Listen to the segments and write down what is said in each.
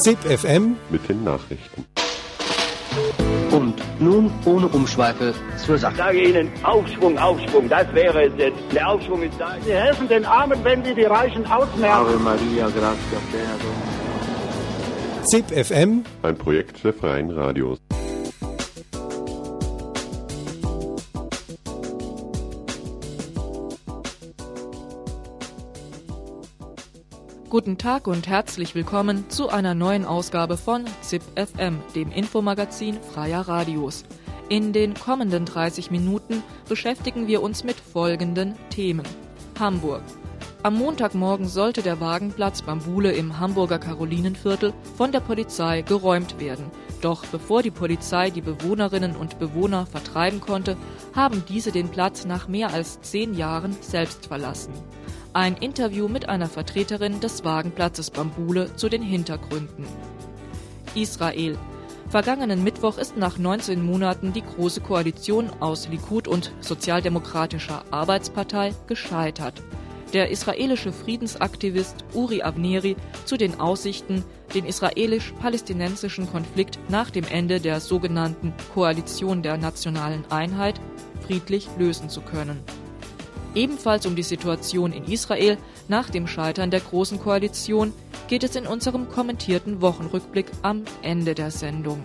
ZIP FM mit den Nachrichten. Und nun ohne Umschweife zur Sache. Ich sage Ihnen, Aufschwung, Aufschwung, das wäre es jetzt. Der Aufschwung ist da. Sie helfen den Armen, wenn Sie die Reichen ausmerken. Ave Maria, gratia plena ZIP FM, Ein Projekt der Freien Radios. Guten Tag und herzlich willkommen zu einer neuen Ausgabe von ZIP FM, dem Infomagazin Freier Radios. In den kommenden 30 Minuten beschäftigen wir uns mit folgenden Themen. Hamburg. Am Montagmorgen sollte der Wagenplatz Bambule im Hamburger Karolinenviertel von der Polizei geräumt werden. Doch bevor die Polizei die Bewohnerinnen und Bewohner vertreiben konnte, haben diese den Platz nach mehr als zehn Jahren selbst verlassen. Ein Interview mit einer Vertreterin des Wagenplatzes Bambule zu den Hintergründen. Israel. Vergangenen Mittwoch ist nach 19 Monaten die Große Koalition aus Likud und Sozialdemokratischer Arbeitspartei gescheitert. Der israelische Friedensaktivist Uri Avneri zu den Aussichten, den israelisch-palästinensischen Konflikt nach dem Ende der sogenannten Koalition der nationalen Einheit friedlich lösen zu können. Ebenfalls um die Situation in Israel nach dem Scheitern der Großen Koalition geht es in unserem kommentierten Wochenrückblick am Ende der Sendung.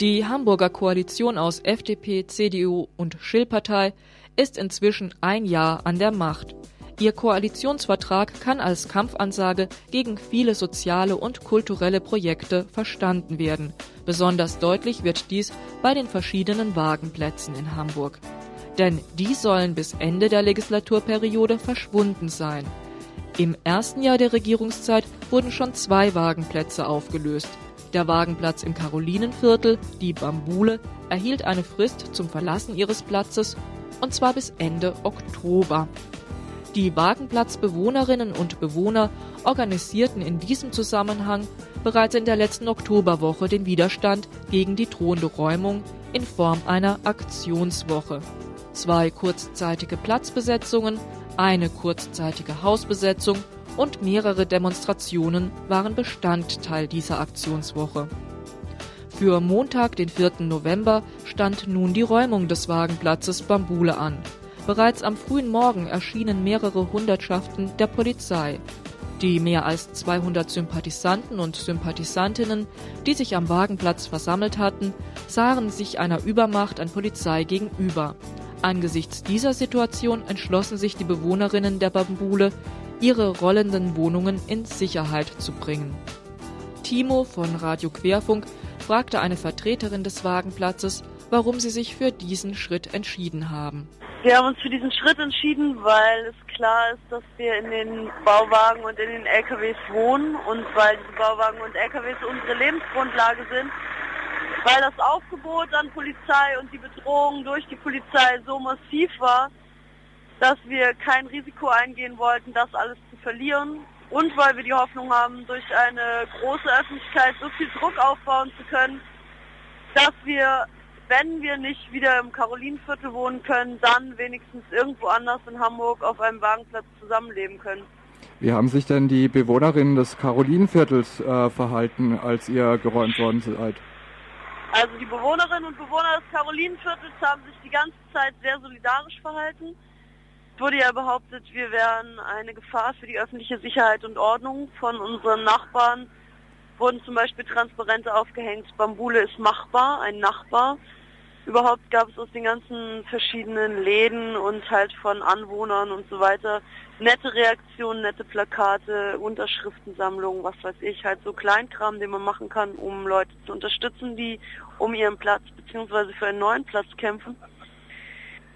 Die Hamburger Koalition aus FDP, CDU und Schill-Partei ist inzwischen ein Jahr an der Macht. Ihr Koalitionsvertrag kann als Kampfansage gegen viele soziale und kulturelle Projekte verstanden werden. Besonders deutlich wird dies bei den verschiedenen Wagenplätzen in Hamburg. Denn die sollen bis Ende der Legislaturperiode verschwunden sein. Im ersten Jahr der Regierungszeit wurden schon zwei Wagenplätze aufgelöst. Der Wagenplatz im Karolinenviertel, die Bambule, erhielt eine Frist zum Verlassen ihres Platzes und zwar bis Ende Oktober. Die Wagenplatzbewohnerinnen und Bewohner organisierten in diesem Zusammenhang bereits in der letzten Oktoberwoche den Widerstand gegen die drohende Räumung in Form einer Aktionswoche. Zwei kurzzeitige Platzbesetzungen, eine kurzzeitige Hausbesetzung und mehrere Demonstrationen waren Bestandteil dieser Aktionswoche. Für Montag, den 4. November, stand nun die Räumung des Wagenplatzes Bambule an. Bereits am frühen Morgen erschienen mehrere Hundertschaften der Polizei. Die mehr als 200 Sympathisanten und Sympathisantinnen, die sich am Wagenplatz versammelt hatten, sahen sich einer Übermacht an Polizei gegenüber. Angesichts dieser Situation entschlossen sich die Bewohnerinnen der Bambule, ihre rollenden Wohnungen in Sicherheit zu bringen. Timo von Radio Querfunk fragte eine Vertreterin des Wagenplatzes, warum sie sich für diesen Schritt entschieden haben. Wir haben uns für diesen Schritt entschieden, weil es klar ist, dass wir in den Bauwagen und in den LKWs wohnen und weil diese Bauwagen und LKWs unsere Lebensgrundlage sind, weil das Aufgebot an Polizei und die Bedrohung durch die Polizei so massiv war, dass wir kein Risiko eingehen wollten, das alles zu verlieren und weil wir die Hoffnung haben, durch eine große Öffentlichkeit so viel Druck aufbauen zu können, dass wir, wenn wir nicht wieder im Karolinenviertel wohnen können, dann wenigstens irgendwo anders in Hamburg auf einem Wagenplatz zusammenleben können. Wie haben sich denn die Bewohnerinnen des Karolinenviertels äh, verhalten, als ihr geräumt worden seid? Also die Bewohnerinnen und Bewohner des Karolinenviertels haben sich die ganze Zeit sehr solidarisch verhalten. Es wurde ja behauptet, wir wären eine Gefahr für die öffentliche Sicherheit und Ordnung. Von unseren Nachbarn wurden zum Beispiel Transparente aufgehängt, Bambule ist machbar, ein Nachbar. Überhaupt gab es aus den ganzen verschiedenen Läden und halt von Anwohnern und so weiter nette Reaktionen, nette Plakate, Unterschriftensammlungen, was weiß ich, halt so Kleinkram, den man machen kann, um Leute zu unterstützen, die um ihren Platz bzw. für einen neuen Platz kämpfen.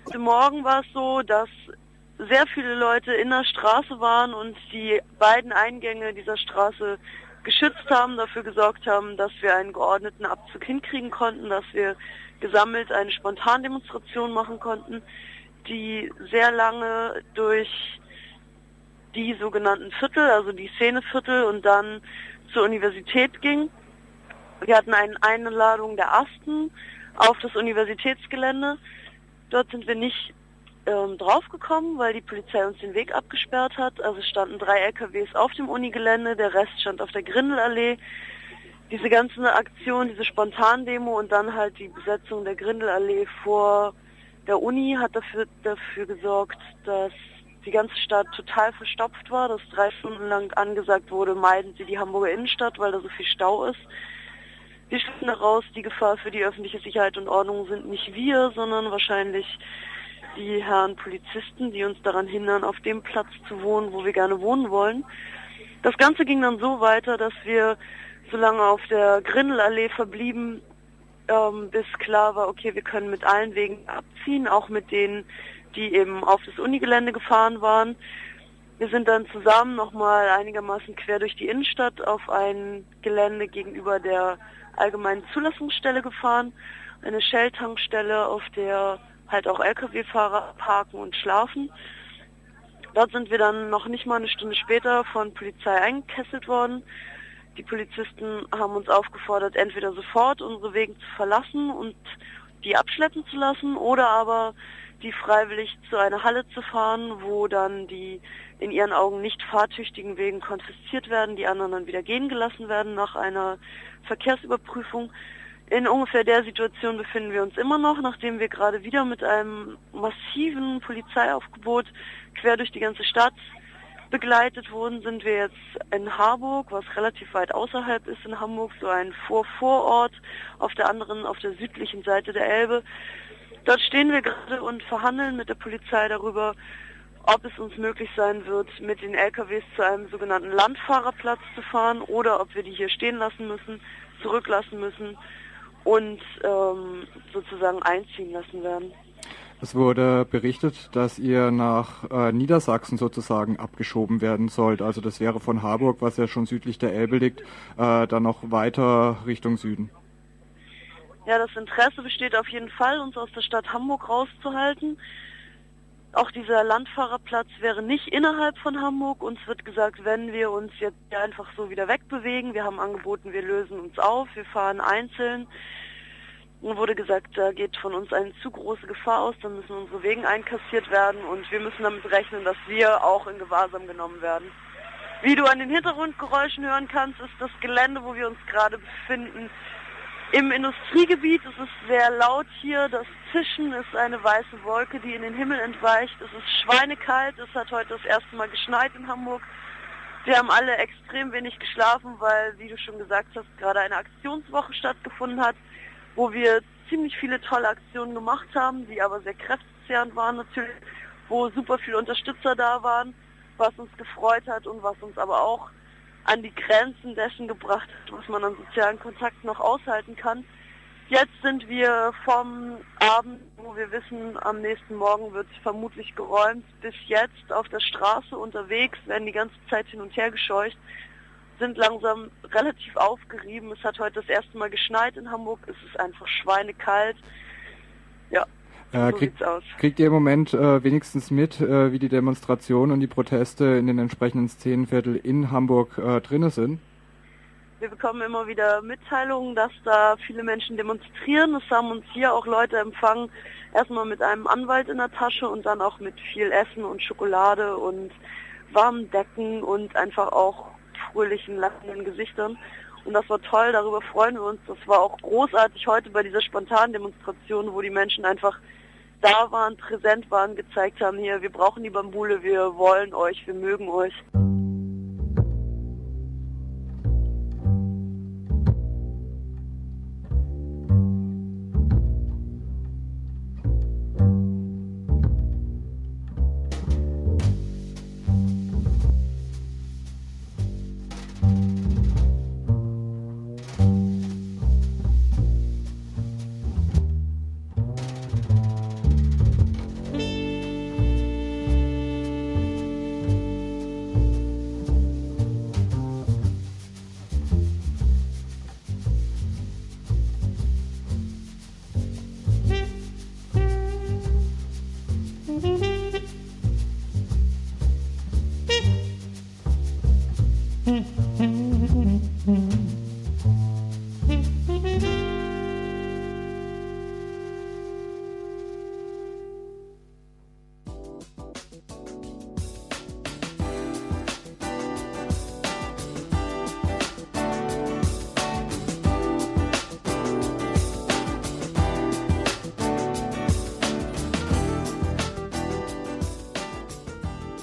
Heute Morgen war es so, dass sehr viele Leute in der Straße waren und die beiden Eingänge dieser Straße geschützt haben, dafür gesorgt haben, dass wir einen geordneten Abzug hinkriegen konnten, dass wir gesammelt eine Spontandemonstration machen konnten, die sehr lange durch die sogenannten Viertel, also die Szeneviertel und dann zur Universität ging. Wir hatten eine Einladung der Asten auf das Universitätsgelände. Dort sind wir nicht ähm, draufgekommen, weil die Polizei uns den Weg abgesperrt hat. Also standen drei LKWs auf dem Unigelände, der Rest stand auf der Grindelallee. Diese ganze Aktion, diese Spontandemo und dann halt die Besetzung der Grindelallee vor der Uni hat dafür, dafür gesorgt, dass die ganze Stadt total verstopft war, dass drei Stunden lang angesagt wurde, meiden Sie die Hamburger Innenstadt, weil da so viel Stau ist. Wir schließen daraus, die Gefahr für die öffentliche Sicherheit und Ordnung sind nicht wir, sondern wahrscheinlich die Herren Polizisten, die uns daran hindern, auf dem Platz zu wohnen, wo wir gerne wohnen wollen. Das Ganze ging dann so weiter, dass wir so lange auf der Grindelallee verblieben, ähm, bis klar war, okay, wir können mit allen Wegen abziehen, auch mit denen, die eben auf das Unigelände gefahren waren. Wir sind dann zusammen nochmal einigermaßen quer durch die Innenstadt auf ein Gelände gegenüber der allgemeinen Zulassungsstelle gefahren, eine Shell-Tankstelle, auf der halt auch Lkw-Fahrer parken und schlafen. Dort sind wir dann noch nicht mal eine Stunde später von Polizei eingekesselt worden. Die Polizisten haben uns aufgefordert, entweder sofort unsere Wege zu verlassen und die abschleppen zu lassen oder aber die freiwillig zu einer Halle zu fahren, wo dann die in ihren Augen nicht fahrtüchtigen Wegen konfisziert werden, die anderen dann wieder gehen gelassen werden nach einer Verkehrsüberprüfung. In ungefähr der Situation befinden wir uns immer noch, nachdem wir gerade wieder mit einem massiven Polizeiaufgebot quer durch die ganze Stadt begleitet wurden, sind wir jetzt in Harburg, was relativ weit außerhalb ist in Hamburg, so ein Vorvorort auf der anderen, auf der südlichen Seite der Elbe. Dort stehen wir gerade und verhandeln mit der Polizei darüber, ob es uns möglich sein wird, mit den LKWs zu einem sogenannten Landfahrerplatz zu fahren oder ob wir die hier stehen lassen müssen, zurücklassen müssen und ähm, sozusagen einziehen lassen werden. Es wurde berichtet, dass ihr nach äh, Niedersachsen sozusagen abgeschoben werden sollt. Also das wäre von Harburg, was ja schon südlich der Elbe liegt, äh, dann noch weiter Richtung Süden. Ja, das Interesse besteht auf jeden Fall, uns aus der Stadt Hamburg rauszuhalten. Auch dieser Landfahrerplatz wäre nicht innerhalb von Hamburg. Uns wird gesagt, wenn wir uns jetzt einfach so wieder wegbewegen, wir haben angeboten, wir lösen uns auf, wir fahren einzeln. Nun wurde gesagt, da geht von uns eine zu große Gefahr aus, dann müssen unsere Wegen einkassiert werden und wir müssen damit rechnen, dass wir auch in Gewahrsam genommen werden. Wie du an den Hintergrundgeräuschen hören kannst, ist das Gelände, wo wir uns gerade befinden, im Industriegebiet ist es sehr laut hier. Das Zischen ist eine weiße Wolke, die in den Himmel entweicht. Es ist schweinekalt. Es hat heute das erste Mal geschneit in Hamburg. Wir haben alle extrem wenig geschlafen, weil, wie du schon gesagt hast, gerade eine Aktionswoche stattgefunden hat, wo wir ziemlich viele tolle Aktionen gemacht haben, die aber sehr kräftezehrend waren natürlich, wo super viele Unterstützer da waren, was uns gefreut hat und was uns aber auch an die Grenzen dessen gebracht hat, was man an sozialen Kontakten noch aushalten kann. Jetzt sind wir vom Abend, wo wir wissen, am nächsten Morgen wird vermutlich geräumt, bis jetzt auf der Straße unterwegs, werden die ganze Zeit hin und her gescheucht, sind langsam relativ aufgerieben. Es hat heute das erste Mal geschneit in Hamburg, es ist einfach schweinekalt. Ja, äh, krieg, kriegt ihr im Moment äh, wenigstens mit, äh, wie die Demonstrationen und die Proteste in den entsprechenden Szenenviertel in Hamburg äh, drinne sind? Wir bekommen immer wieder Mitteilungen, dass da viele Menschen demonstrieren. Es haben uns hier auch Leute empfangen, erstmal mit einem Anwalt in der Tasche und dann auch mit viel Essen und Schokolade und warmen Decken und einfach auch fröhlichen, lachenden Gesichtern. Und das war toll, darüber freuen wir uns. Das war auch großartig heute bei dieser spontanen Demonstration, wo die Menschen einfach da waren, präsent waren, gezeigt haben, hier, wir brauchen die Bambule, wir wollen euch, wir mögen euch.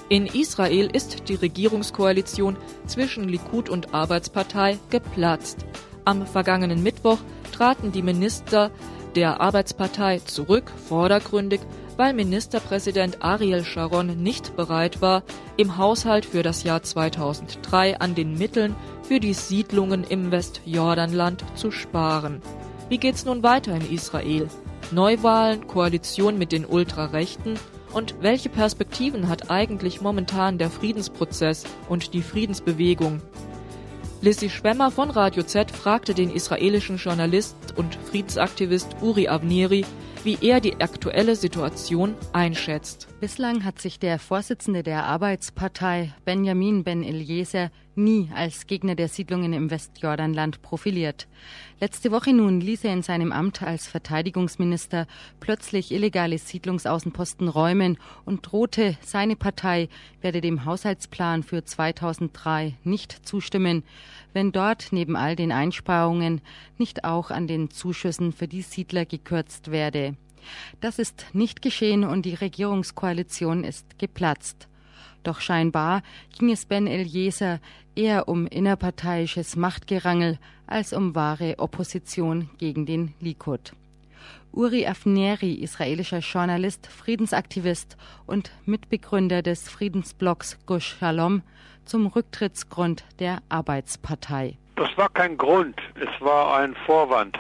In Israel ist die Regierungskoalition zwischen Likud und Arbeitspartei geplatzt. Am vergangenen Mittwoch traten die Minister der Arbeitspartei zurück, vordergründig, weil Ministerpräsident Ariel Sharon nicht bereit war, im Haushalt für das Jahr 2003 an den Mitteln für die Siedlungen im Westjordanland zu sparen. Wie geht's nun weiter in Israel? Neuwahlen, Koalition mit den Ultrarechten und welche Perspektiven hat eigentlich momentan der Friedensprozess und die Friedensbewegung? Lissy Schwemmer von Radio Z fragte den israelischen Journalist und Friedensaktivist Uri Avneri, wie er die aktuelle Situation einschätzt. Bislang hat sich der Vorsitzende der Arbeitspartei Benjamin Ben Eliezer nie als Gegner der Siedlungen im Westjordanland profiliert. Letzte Woche nun ließ er in seinem Amt als Verteidigungsminister plötzlich illegale Siedlungsaußenposten räumen und drohte, seine Partei werde dem Haushaltsplan für 2003 nicht zustimmen, wenn dort neben all den Einsparungen nicht auch an den Zuschüssen für die Siedler gekürzt werde. Das ist nicht geschehen und die Regierungskoalition ist geplatzt. Doch scheinbar ging es Ben Eliezer eher um innerparteiisches Machtgerangel als um wahre Opposition gegen den Likud. Uri Afneri, israelischer Journalist, Friedensaktivist und Mitbegründer des Friedensblocks Gush Shalom, zum Rücktrittsgrund der Arbeitspartei. Das war kein Grund, es war ein Vorwand,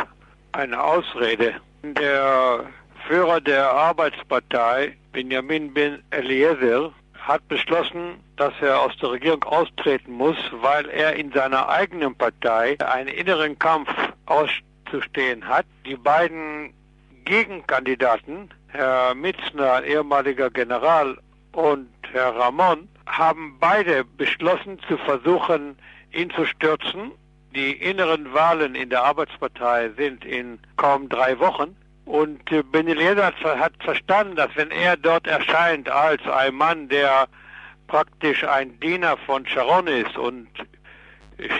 eine Ausrede. Der Führer der Arbeitspartei, Benjamin Ben Eliezer, hat beschlossen, dass er aus der Regierung austreten muss, weil er in seiner eigenen Partei einen inneren Kampf auszustehen hat. Die beiden Gegenkandidaten, Herr Mitzner, ehemaliger General, und Herr Ramon, haben beide beschlossen zu versuchen, ihn zu stürzen. Die inneren Wahlen in der Arbeitspartei sind in kaum drei Wochen. Und äh, Beneleda hat verstanden, dass wenn er dort erscheint als ein Mann, der praktisch ein Diener von Sharon ist und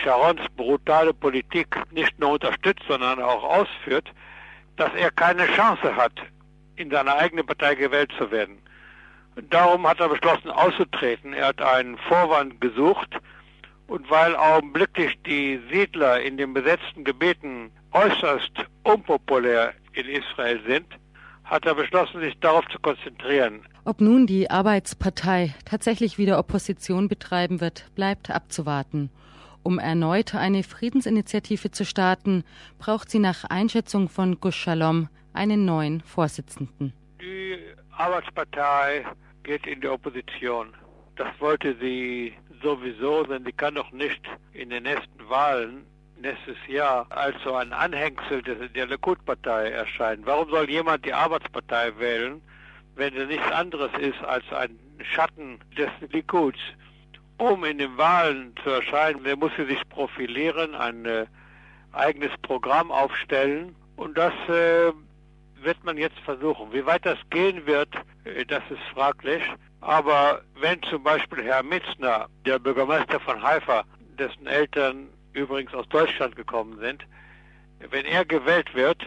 Sharons brutale Politik nicht nur unterstützt, sondern auch ausführt, dass er keine Chance hat, in seiner eigenen Partei gewählt zu werden. Darum hat er beschlossen auszutreten. Er hat einen Vorwand gesucht und weil augenblicklich die Siedler in den besetzten Gebieten äußerst unpopulär in Israel sind, hat er beschlossen, sich darauf zu konzentrieren. Ob nun die Arbeitspartei tatsächlich wieder Opposition betreiben wird, bleibt abzuwarten. Um erneut eine Friedensinitiative zu starten, braucht sie nach Einschätzung von Gush Shalom einen neuen Vorsitzenden. Die Arbeitspartei geht in die Opposition. Das wollte sie sowieso, denn sie kann doch nicht in den nächsten Wahlen nächstes Jahr als so ein Anhängsel der Likud-Partei erscheinen. Warum soll jemand die Arbeitspartei wählen, wenn sie nichts anderes ist als ein Schatten des Likuds? Um in den Wahlen zu erscheinen, muss sie sich profilieren, ein äh, eigenes Programm aufstellen und das äh, wird man jetzt versuchen. Wie weit das gehen wird, äh, das ist fraglich. Aber wenn zum Beispiel Herr Mitzner, der Bürgermeister von Haifa, dessen Eltern übrigens aus Deutschland gekommen sind. Wenn er gewählt wird,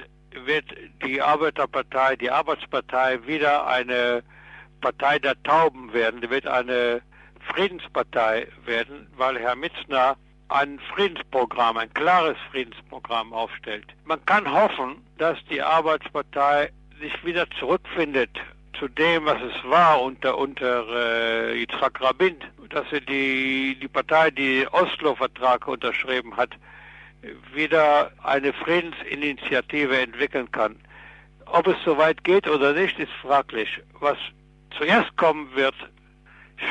wird die Arbeiterpartei, die Arbeitspartei wieder eine Partei der Tauben werden. Die wird eine Friedenspartei werden, weil Herr Mitzner ein Friedensprogramm, ein klares Friedensprogramm aufstellt. Man kann hoffen, dass die Arbeitspartei sich wieder zurückfindet zu dem, was es war unter, unter äh, Yitzhak Rabin, dass sie die, die Partei, die Oslo-Vertrag unterschrieben hat, wieder eine Friedensinitiative entwickeln kann. Ob es soweit geht oder nicht, ist fraglich. Was zuerst kommen wird,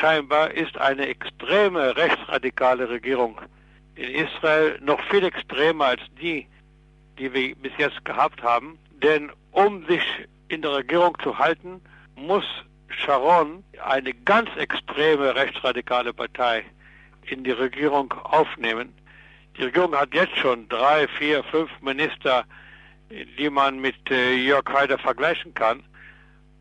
scheinbar, ist eine extreme rechtsradikale Regierung in Israel, noch viel extremer als die, die wir bis jetzt gehabt haben. Denn um sich in der Regierung zu halten, muss Sharon eine ganz extreme rechtsradikale Partei in die Regierung aufnehmen. Die Regierung hat jetzt schon drei, vier, fünf Minister, die man mit äh, Jörg Haider vergleichen kann.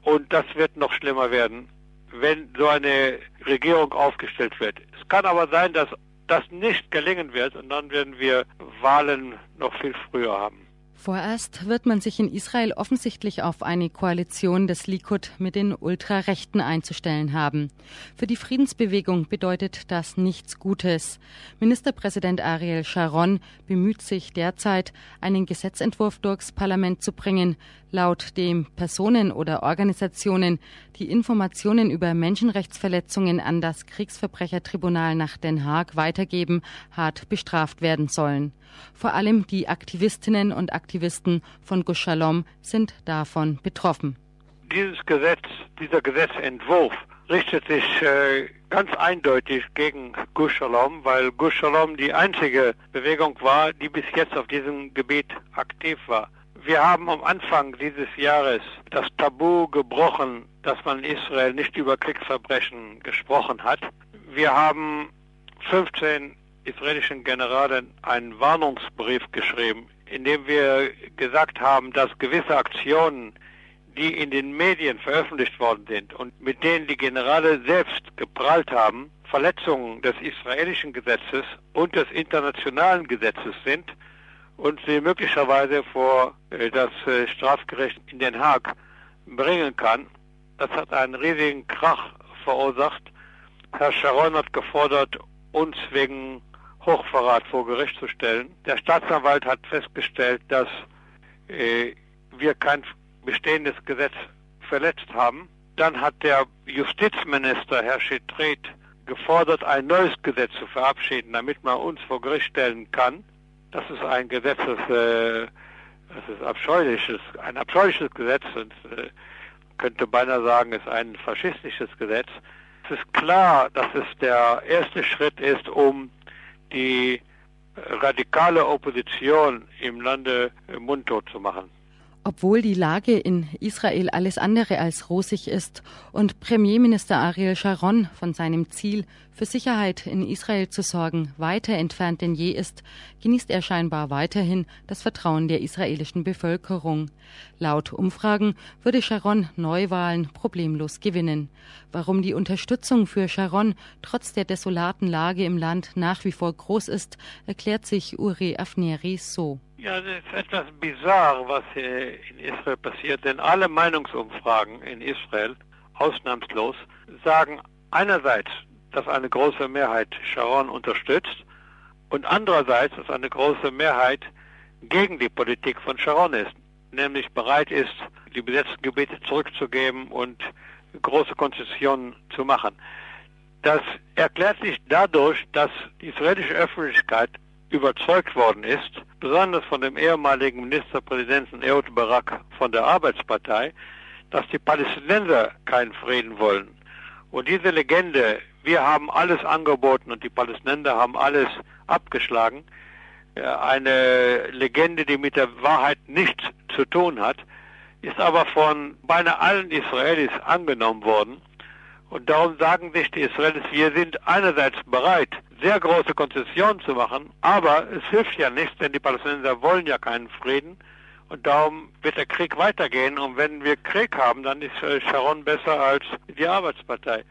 Und das wird noch schlimmer werden, wenn so eine Regierung aufgestellt wird. Es kann aber sein, dass das nicht gelingen wird und dann werden wir Wahlen noch viel früher haben. Vorerst wird man sich in Israel offensichtlich auf eine Koalition des Likud mit den Ultrarechten einzustellen haben. Für die Friedensbewegung bedeutet das nichts Gutes. Ministerpräsident Ariel Sharon bemüht sich derzeit, einen Gesetzentwurf durchs Parlament zu bringen, laut dem Personen oder Organisationen, die Informationen über Menschenrechtsverletzungen an das Kriegsverbrechertribunal nach Den Haag weitergeben, hart bestraft werden sollen. Vor allem die Aktivistinnen und Aktivisten von Gushalom sind davon betroffen. Dieses Gesetz, dieser Gesetzentwurf richtet sich äh, ganz eindeutig gegen Gushalom, weil Gushalom die einzige Bewegung war, die bis jetzt auf diesem Gebiet aktiv war. Wir haben am Anfang dieses Jahres das Tabu gebrochen, dass man in Israel nicht über Kriegsverbrechen gesprochen hat. Wir haben 15 israelischen Generalen einen Warnungsbrief geschrieben, in dem wir gesagt haben, dass gewisse Aktionen, die in den Medien veröffentlicht worden sind und mit denen die Generale selbst geprallt haben, Verletzungen des israelischen Gesetzes und des internationalen Gesetzes sind und sie möglicherweise vor äh, das äh, Strafgericht in Den Haag bringen kann. Das hat einen riesigen Krach verursacht. Herr Sharon hat gefordert, uns wegen Hochverrat vor Gericht zu stellen. Der Staatsanwalt hat festgestellt, dass äh, wir kein bestehendes Gesetz verletzt haben. Dann hat der Justizminister, Herr Chetret, gefordert, ein neues Gesetz zu verabschieden, damit man uns vor Gericht stellen kann. Das ist ein Gesetz, das, äh, das ist abscheuliches, ein abscheuliches Gesetz und äh, könnte beinahe sagen, ist ein faschistisches Gesetz. Es ist klar, dass es der erste Schritt ist, um die radikale Opposition im Lande mundtot zu machen. Obwohl die Lage in Israel alles andere als rosig ist und Premierminister Ariel Sharon von seinem Ziel, für Sicherheit in Israel zu sorgen, weiter entfernt denn je ist, genießt er scheinbar weiterhin das Vertrauen der israelischen Bevölkerung. Laut Umfragen würde Sharon Neuwahlen problemlos gewinnen. Warum die Unterstützung für Sharon trotz der desolaten Lage im Land nach wie vor groß ist, erklärt sich Uri Afneri so. Ja, das ist etwas bizarr, was in Israel passiert, denn alle Meinungsumfragen in Israel, ausnahmslos, sagen einerseits, dass eine große Mehrheit Sharon unterstützt und andererseits, dass eine große Mehrheit gegen die Politik von Sharon ist, nämlich bereit ist, die besetzten Gebiete zurückzugeben und große Konzessionen zu machen. Das erklärt sich dadurch, dass die israelische Öffentlichkeit überzeugt worden ist, besonders von dem ehemaligen Ministerpräsidenten Ehud Barak von der Arbeitspartei, dass die Palästinenser keinen Frieden wollen. Und diese Legende, wir haben alles angeboten und die Palästinenser haben alles abgeschlagen, äh, eine Legende, die mit der Wahrheit nichts zu tun hat, ist aber von beinahe allen Israelis angenommen worden. Und darum sagen sich die Israelis, wir sind einerseits bereit, sehr große Konzessionen zu machen, aber es hilft ja nichts, denn die Palästinenser wollen ja keinen Frieden. Und darum wird der Krieg weitergehen. Und wenn wir Krieg haben, dann ist äh, Sharon besser als die Arbeitspartei.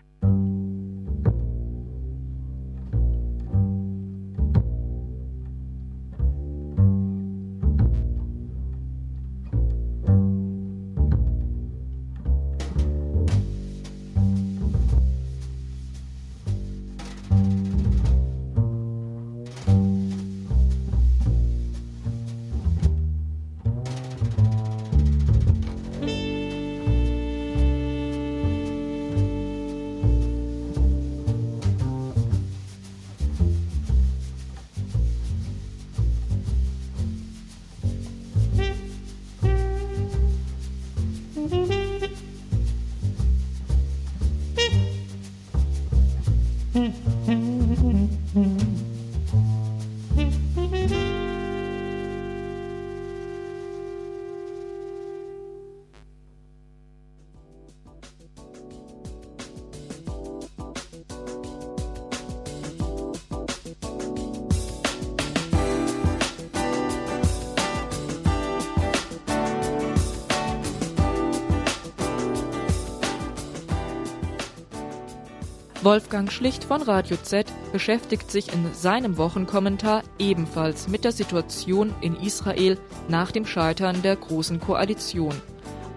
Wolfgang Schlicht von Radio Z beschäftigt sich in seinem Wochenkommentar ebenfalls mit der Situation in Israel nach dem Scheitern der Großen Koalition.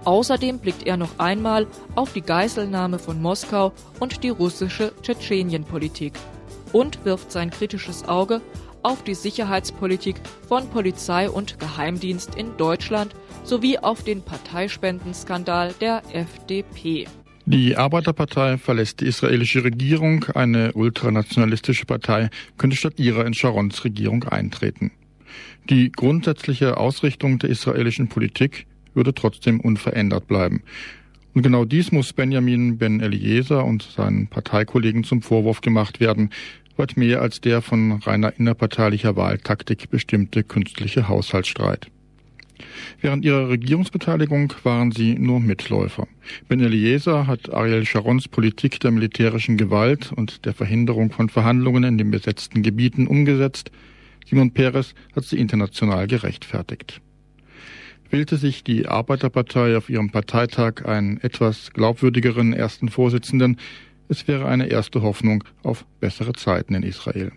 Außerdem blickt er noch einmal auf die Geiselnahme von Moskau und die russische Tschetschenienpolitik und wirft sein kritisches Auge auf die Sicherheitspolitik von Polizei und Geheimdienst in Deutschland sowie auf den Parteispendenskandal der FDP. Die Arbeiterpartei verlässt die israelische Regierung. Eine ultranationalistische Partei könnte statt ihrer in Sharons Regierung eintreten. Die grundsätzliche Ausrichtung der israelischen Politik würde trotzdem unverändert bleiben. Und genau dies muss Benjamin Ben Eliezer und seinen Parteikollegen zum Vorwurf gemacht werden, weit mehr als der von reiner innerparteilicher Wahltaktik bestimmte künstliche Haushaltsstreit. Während ihrer Regierungsbeteiligung waren sie nur Mitläufer. Ben Eliezer hat Ariel Sharons Politik der militärischen Gewalt und der Verhinderung von Verhandlungen in den besetzten Gebieten umgesetzt. Simon Peres hat sie international gerechtfertigt. Wählte sich die Arbeiterpartei auf ihrem Parteitag einen etwas glaubwürdigeren ersten Vorsitzenden, es wäre eine erste Hoffnung auf bessere Zeiten in Israel.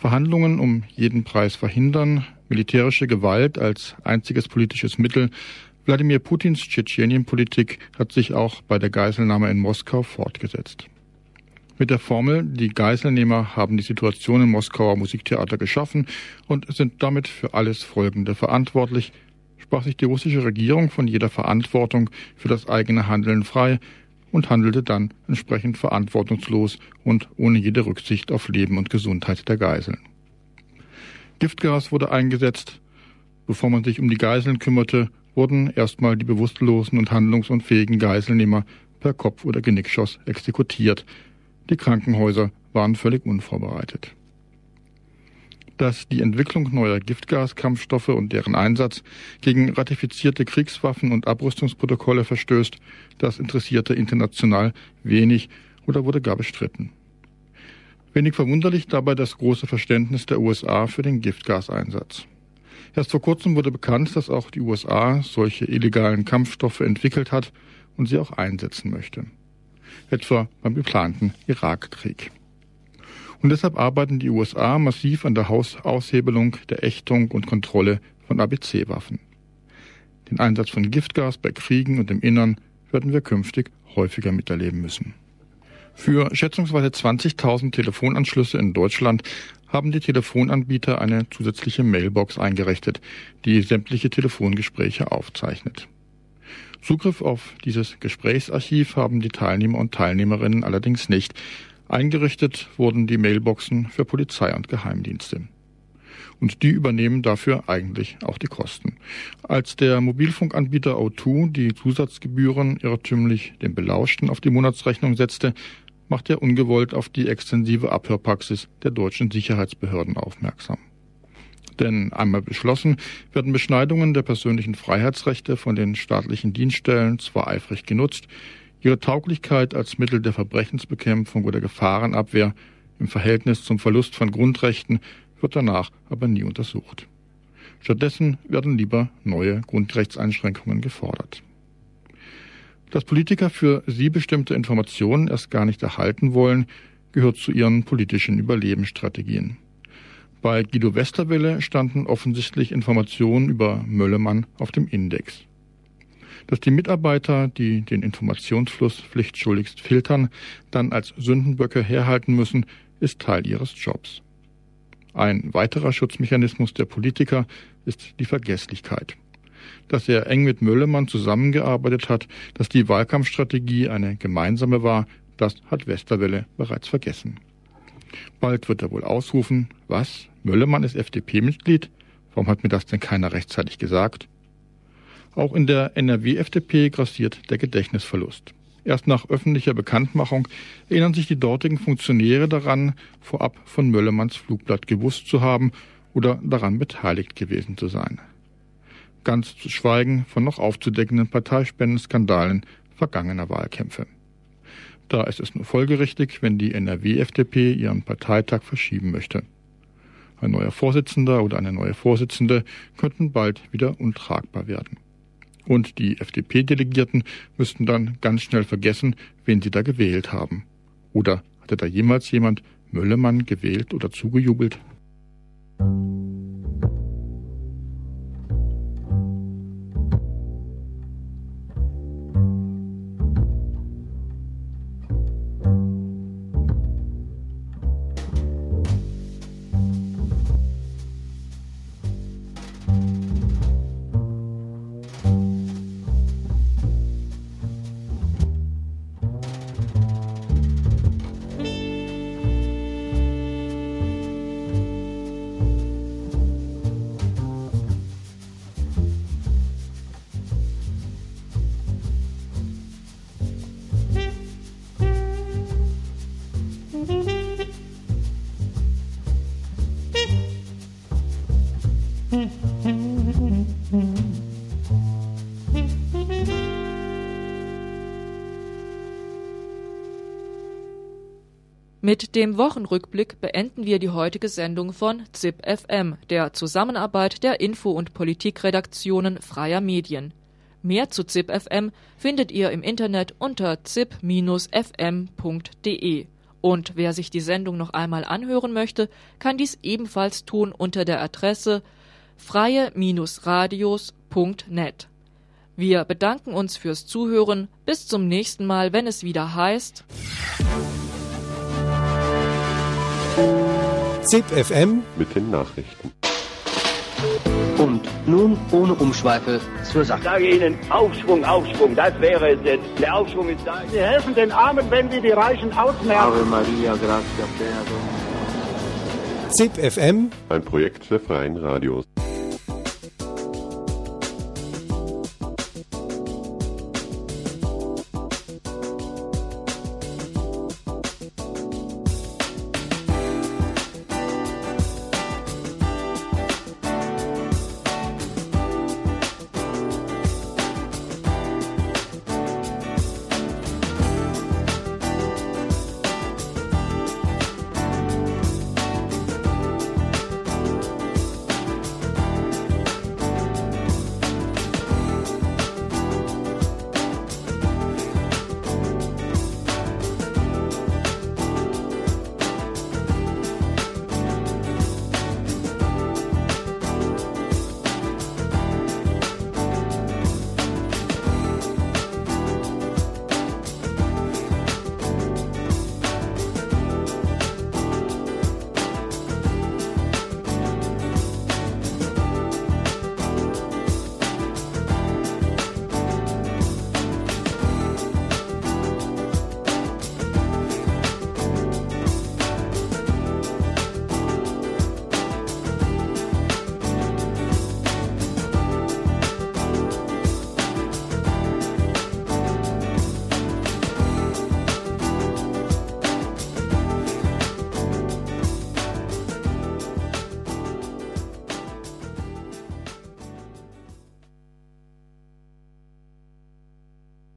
Verhandlungen um jeden Preis verhindern, militärische Gewalt als einziges politisches Mittel. Wladimir Putins Tschetschenienpolitik hat sich auch bei der Geiselnahme in Moskau fortgesetzt. Mit der Formel, die Geiselnehmer haben die Situation im Moskauer Musiktheater geschaffen und sind damit für alles Folgende verantwortlich, sprach sich die russische Regierung von jeder Verantwortung für das eigene Handeln frei und handelte dann entsprechend verantwortungslos und ohne jede Rücksicht auf Leben und Gesundheit der Geiseln. Giftgas wurde eingesetzt. Bevor man sich um die Geiseln kümmerte, wurden erstmal die bewusstlosen und handlungsunfähigen Geiselnehmer per Kopf- oder Genickschoss exekutiert. Die Krankenhäuser waren völlig unvorbereitet. Dass die Entwicklung neuer Giftgaskampfstoffe und deren Einsatz gegen ratifizierte Kriegswaffen und Abrüstungsprotokolle verstößt, das interessierte international wenig oder wurde gar bestritten. Wenig verwunderlich dabei das große Verständnis der USA für den Giftgaseinsatz. Erst vor kurzem wurde bekannt, dass auch die USA solche illegalen Kampfstoffe entwickelt hat und sie auch einsetzen möchte. Etwa beim geplanten Irakkrieg. Und deshalb arbeiten die USA massiv an der Aushebelung der Ächtung und Kontrolle von ABC-Waffen. Den Einsatz von Giftgas bei Kriegen und im Innern werden wir künftig häufiger miterleben müssen. Für schätzungsweise 20.000 Telefonanschlüsse in Deutschland haben die Telefonanbieter eine zusätzliche Mailbox eingerichtet, die sämtliche Telefongespräche aufzeichnet. Zugriff auf dieses Gesprächsarchiv haben die Teilnehmer und Teilnehmerinnen allerdings nicht. Eingerichtet wurden die Mailboxen für Polizei und Geheimdienste. Und die übernehmen dafür eigentlich auch die Kosten. Als der Mobilfunkanbieter O2 die Zusatzgebühren irrtümlich den Belauschten auf die Monatsrechnung setzte, macht er ungewollt auf die extensive Abhörpraxis der deutschen Sicherheitsbehörden aufmerksam. Denn einmal beschlossen, werden Beschneidungen der persönlichen Freiheitsrechte von den staatlichen Dienststellen zwar eifrig genutzt, ihre Tauglichkeit als Mittel der Verbrechensbekämpfung oder Gefahrenabwehr im Verhältnis zum Verlust von Grundrechten wird danach aber nie untersucht. Stattdessen werden lieber neue Grundrechtseinschränkungen gefordert. Dass Politiker für sie bestimmte Informationen erst gar nicht erhalten wollen, gehört zu ihren politischen Überlebensstrategien. Bei Guido Westerwelle standen offensichtlich Informationen über Möllemann auf dem Index. Dass die Mitarbeiter, die den Informationsfluss pflichtschuldigst filtern, dann als Sündenböcke herhalten müssen, ist Teil ihres Jobs. Ein weiterer Schutzmechanismus der Politiker ist die Vergesslichkeit dass er eng mit Möllemann zusammengearbeitet hat, dass die Wahlkampfstrategie eine gemeinsame war, das hat Westerwelle bereits vergessen. Bald wird er wohl ausrufen, was? Möllemann ist FDP-Mitglied? Warum hat mir das denn keiner rechtzeitig gesagt? Auch in der NRW-FDP grassiert der Gedächtnisverlust. Erst nach öffentlicher Bekanntmachung erinnern sich die dortigen Funktionäre daran, vorab von Möllemanns Flugblatt gewusst zu haben oder daran beteiligt gewesen zu sein ganz zu schweigen von noch aufzudeckenden Parteispendenskandalen vergangener Wahlkämpfe. Da ist es nur folgerichtig, wenn die NRW-FDP ihren Parteitag verschieben möchte. Ein neuer Vorsitzender oder eine neue Vorsitzende könnten bald wieder untragbar werden. Und die FDP-Delegierten müssten dann ganz schnell vergessen, wen sie da gewählt haben. Oder hatte da jemals jemand Möllemann gewählt oder zugejubelt? Mit dem Wochenrückblick beenden wir die heutige Sendung von ZIP FM, der Zusammenarbeit der Info- und Politikredaktionen freier Medien. Mehr zu ZIP FM findet ihr im Internet unter zip-fm.de. Und wer sich die Sendung noch einmal anhören möchte, kann dies ebenfalls tun unter der Adresse freie-radios.net. Wir bedanken uns fürs Zuhören. Bis zum nächsten Mal, wenn es wieder heißt. ZIP FM mit den Nachrichten. Und nun ohne Umschweife zur Ich Sache. sage Ihnen, Aufschwung, Aufschwung, das wäre es jetzt. Der Aufschwung ist da. Sie helfen den Armen, wenn Sie die Reichen ausmerzen. Ave Maria, gratia plena Dominus. ZIP FM Ein Projekt der Freien Radios.